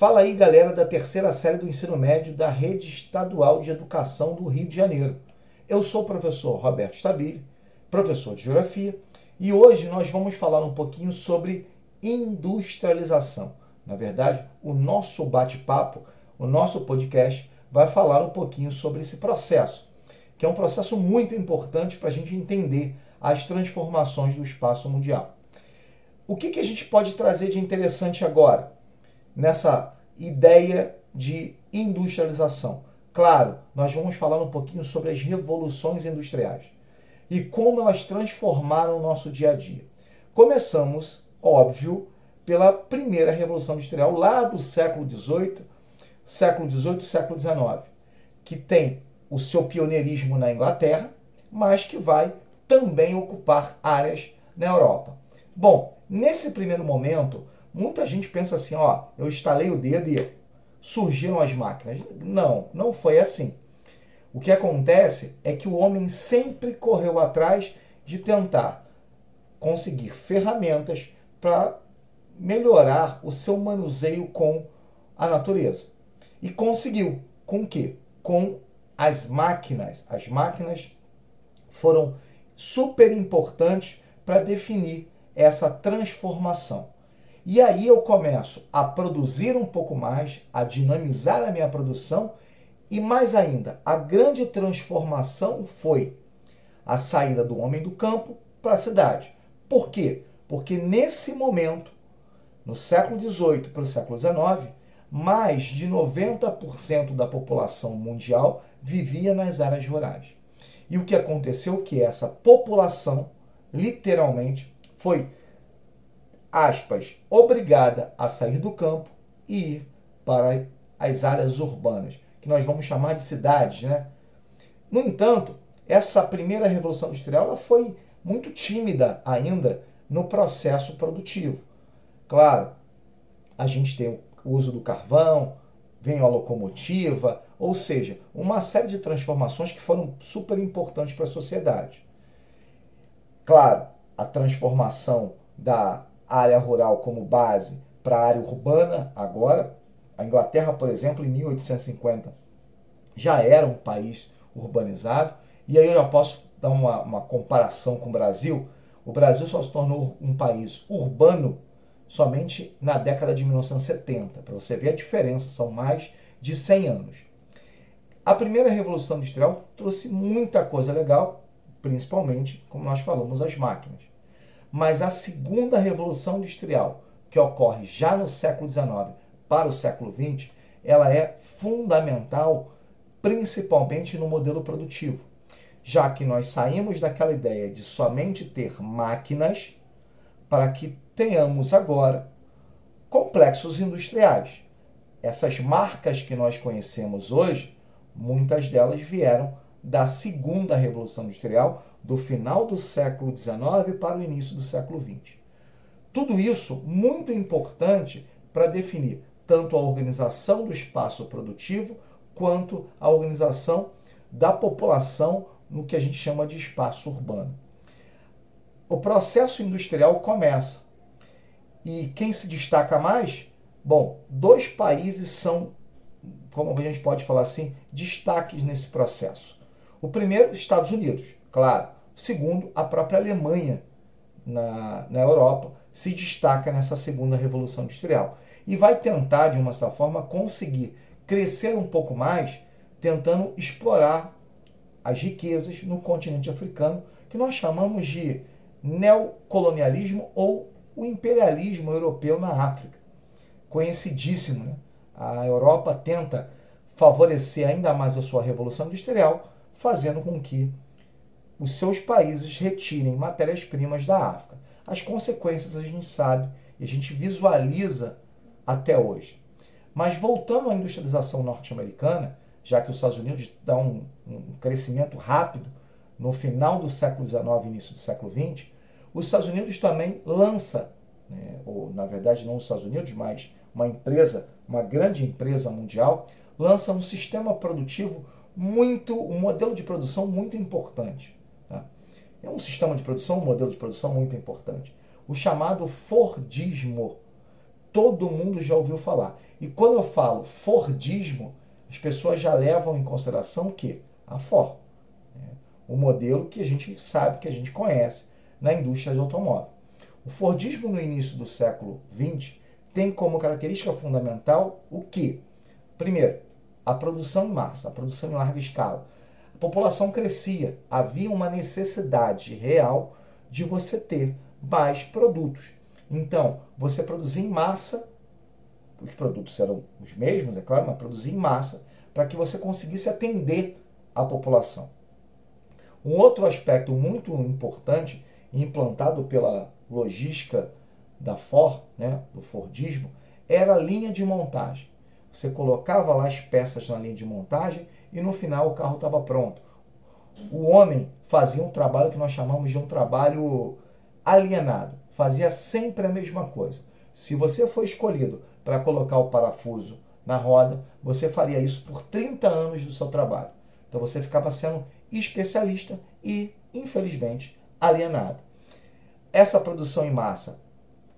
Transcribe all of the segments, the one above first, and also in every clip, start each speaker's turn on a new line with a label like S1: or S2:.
S1: Fala aí, galera da terceira série do ensino médio da Rede Estadual de Educação do Rio de Janeiro. Eu sou o professor Roberto Stabile, professor de Geografia, e hoje nós vamos falar um pouquinho sobre industrialização. Na verdade, o nosso bate-papo, o nosso podcast, vai falar um pouquinho sobre esse processo, que é um processo muito importante para a gente entender as transformações do espaço mundial. O que, que a gente pode trazer de interessante agora? Nessa ideia de industrialização. Claro, nós vamos falar um pouquinho sobre as revoluções industriais e como elas transformaram o nosso dia a dia. Começamos, óbvio, pela primeira revolução industrial lá do século XVIII, século XVIII, século XIX, que tem o seu pioneirismo na Inglaterra, mas que vai também ocupar áreas na Europa. Bom, nesse primeiro momento, Muita gente pensa assim, ó, eu estalei o dedo e surgiram as máquinas. Não, não foi assim. O que acontece é que o homem sempre correu atrás de tentar conseguir ferramentas para melhorar o seu manuseio com a natureza. E conseguiu. Com o quê? Com as máquinas. As máquinas foram super importantes para definir essa transformação. E aí eu começo a produzir um pouco mais, a dinamizar a minha produção e mais ainda, a grande transformação foi a saída do homem do campo para a cidade. Por quê? Porque nesse momento, no século XVIII para o século XIX, mais de 90% da população mundial vivia nas áreas rurais. E o que aconteceu que essa população, literalmente, foi aspas, obrigada a sair do campo e ir para as áreas urbanas, que nós vamos chamar de cidades, né? No entanto, essa primeira revolução industrial ela foi muito tímida ainda no processo produtivo. Claro, a gente tem o uso do carvão, vem a locomotiva, ou seja, uma série de transformações que foram super importantes para a sociedade. Claro, a transformação da área rural como base para a área urbana agora. A Inglaterra, por exemplo, em 1850 já era um país urbanizado. E aí eu já posso dar uma, uma comparação com o Brasil. O Brasil só se tornou um país urbano somente na década de 1970. Para você ver a diferença, são mais de 100 anos. A primeira revolução industrial trouxe muita coisa legal, principalmente, como nós falamos, as máquinas. Mas a segunda revolução industrial, que ocorre já no século XIX para o século XX, ela é fundamental, principalmente no modelo produtivo, já que nós saímos daquela ideia de somente ter máquinas para que tenhamos agora complexos industriais. Essas marcas que nós conhecemos hoje, muitas delas vieram da segunda revolução industrial, do final do século XIX para o início do século XX. Tudo isso muito importante para definir tanto a organização do espaço produtivo quanto a organização da população no que a gente chama de espaço urbano. O processo industrial começa. E quem se destaca mais? Bom, dois países são, como a gente pode falar assim, destaques nesse processo. O primeiro, Estados Unidos claro. Segundo, a própria Alemanha, na, na Europa, se destaca nessa segunda revolução industrial. E vai tentar, de uma certa forma, conseguir crescer um pouco mais, tentando explorar as riquezas no continente africano, que nós chamamos de neocolonialismo ou o imperialismo europeu na África. Conhecidíssimo, né? A Europa tenta favorecer ainda mais a sua revolução industrial, fazendo com que os seus países retirem matérias-primas da África. As consequências a gente sabe e a gente visualiza até hoje. Mas voltando à industrialização norte-americana, já que os Estados Unidos dão um, um, crescimento rápido no final do século XIX e início do século XX, os Estados Unidos também lança, né, ou na verdade não os Estados Unidos, mas uma empresa, uma grande empresa mundial, lança um sistema produtivo muito, um modelo de produção muito importante. Tá? É um sistema de produção, um modelo de produção muito importante. O chamado Fordismo. todo mundo já ouviu falar. E quando eu falo Fordismo, as pessoas já levam em consideração o quê? A Ford. Né? O modelo que a gente sabe, que a gente conhece na indústria de automóvel. O Fordismo no início do século XX tem como característica fundamental o que? Primeiro, a produção em massa, a produção em larga escala. A população crescia, havia uma necessidade real de você ter mais produtos. Então, você produzir em massa, os produtos eram os mesmos, é claro, mas produzir em massa, para que você conseguisse atender a população. Um outro aspecto muito importante, implantado pela logística da Ford, né, do Fordismo, era a linha de montagem. Você colocava lá as peças na linha de montagem e no final o carro estava pronto. O homem fazia um trabalho que nós chamamos de um trabalho alienado. Fazia sempre a mesma coisa. Se você for escolhido para colocar o parafuso na roda, você faria isso por 30 anos do seu trabalho. Então você ficava sendo especialista e, infelizmente, alienado. Essa produção em massa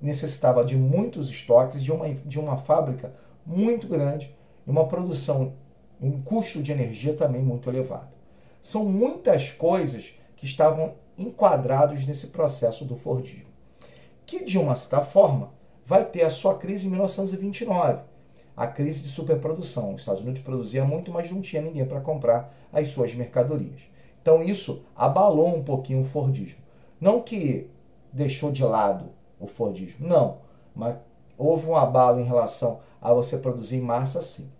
S1: necessitava de muitos estoques, de uma, de uma fábrica muito grande e uma produção, um custo de energia também muito elevado. São muitas coisas que estavam enquadrados nesse processo do Fordismo, que de uma certa forma vai ter a sua crise em 1929, a crise de superprodução. Os Estados Unidos produzia muito, mas não tinha ninguém para comprar as suas mercadorias. Então isso abalou um pouquinho o Fordismo. Não que deixou de lado o Fordismo, não, mas houve um abalo em relação a você produzir em massa, sim.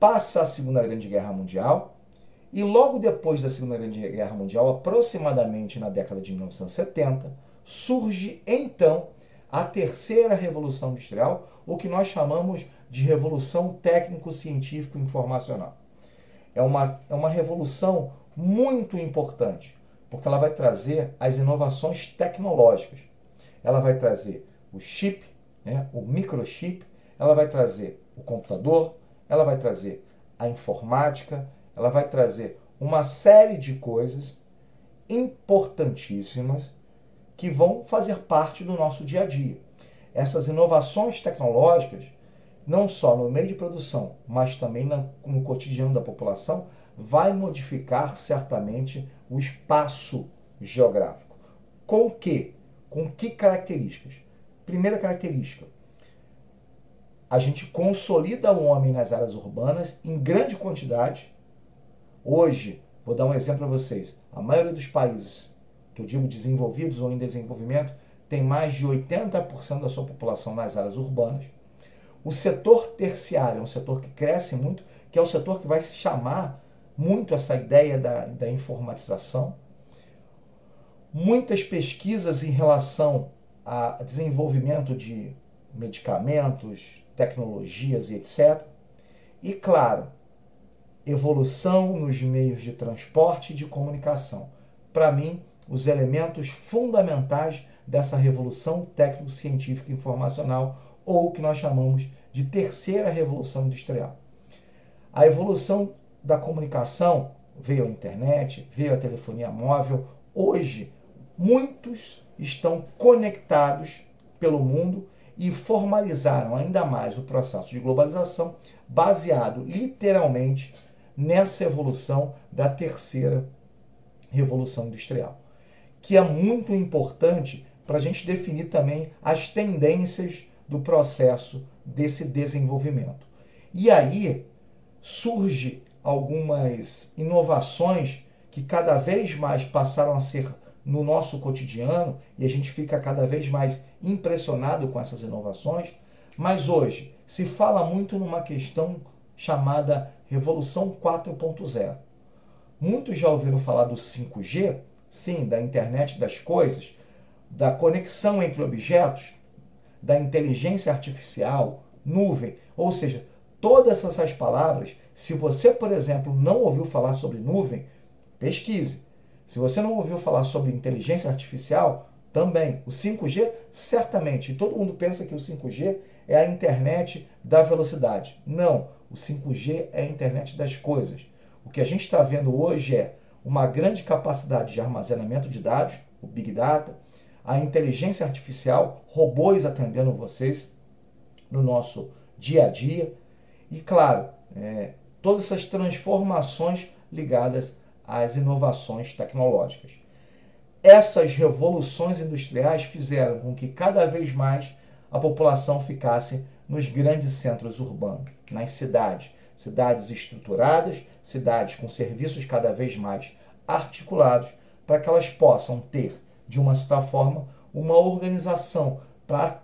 S1: Passa a Segunda Grande Guerra Mundial, e logo depois da Segunda Grande Guerra Mundial, aproximadamente na década de 1970, surge então a terceira revolução industrial, o que nós chamamos de revolução técnico-científico informacional. É uma, é uma revolução muito importante, porque ela vai trazer as inovações tecnológicas. Ela vai trazer o chip, né, o microchip, ela vai trazer o computador, ela vai trazer a informática, ela vai trazer uma série de coisas importantíssimas que vão fazer parte do nosso dia a dia. Essas inovações tecnológicas, não só no meio de produção, mas também no cotidiano da população, vai modificar certamente o espaço geográfico. Com que? Com que características? Primeira característica, a gente consolida o homem nas áreas urbanas em grande quantidade. Hoje, vou dar um exemplo para vocês. A maioria dos países, que eu digo desenvolvidos ou em desenvolvimento, tem mais de 80% da sua população nas áreas urbanas. O setor terciário é um setor que cresce muito, que é o setor que vai se chamar muito essa ideia da, da informatização. Muitas pesquisas em relação a desenvolvimento de medicamentos, tecnologias e etc. E, claro, evolução nos meios de transporte e de comunicação. Para mim, os elementos fundamentais dessa revolução técnico-científica informacional, ou o que nós chamamos de terceira revolução industrial. A evolução da comunicação veio a internet, veio a telefonia móvel. Hoje, muitos estão conectados pelo mundo e formalizaram ainda mais o processo de globalização, baseado literalmente nessa evolução da terceira revolução industrial, que é muito importante para a gente definir também as tendências do processo desse desenvolvimento. E aí surge algumas inovações que cada vez mais passaram a ser no nosso cotidiano e a gente fica cada vez mais impressionado com essas inovações. Mas hoje se fala muito numa questão chamada Revolução 4.0. Muitos já ouviram falar do 5G, sim, da internet das coisas, da conexão entre objetos, da inteligência artificial, nuvem, ou seja, todas essas palavras, se você, por exemplo, não ouviu falar sobre nuvem, pesquise se você não ouviu falar sobre inteligência artificial, também. O 5G, certamente. Todo mundo pensa que o 5G é a internet da velocidade. Não. O 5G é a internet das coisas. O que a gente está vendo hoje é uma grande capacidade de armazenamento de dados, o Big Data, a inteligência artificial, robôs atendendo vocês, no nosso dia a dia. E, claro, é, todas essas transformações ligadas às inovações tecnológicas. Essas revoluções industriais fizeram com que cada vez mais a população ficasse nos grandes centros urbanos, nas cidades, cidades estruturadas, cidades com serviços cada vez mais articulados, para que elas possam ter, de uma certa forma, uma organização para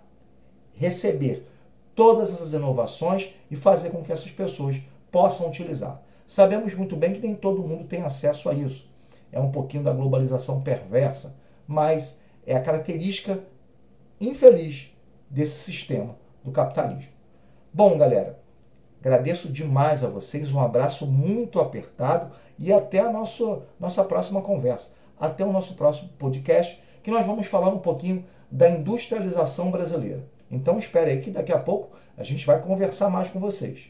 S1: receber todas essas inovações e fazer com que essas pessoas possam utilizar. Sabemos muito bem que nem todo mundo tem acesso a isso. É um pouquinho da globalização perversa, mas é a característica infeliz desse sistema do capitalismo. Bom, galera, agradeço demais a vocês, um abraço muito apertado e até a nossa, nossa próxima conversa. Até o nosso próximo podcast, que nós vamos falar um pouquinho da industrialização brasileira. Então espere aí que daqui a pouco a gente vai conversar mais com vocês.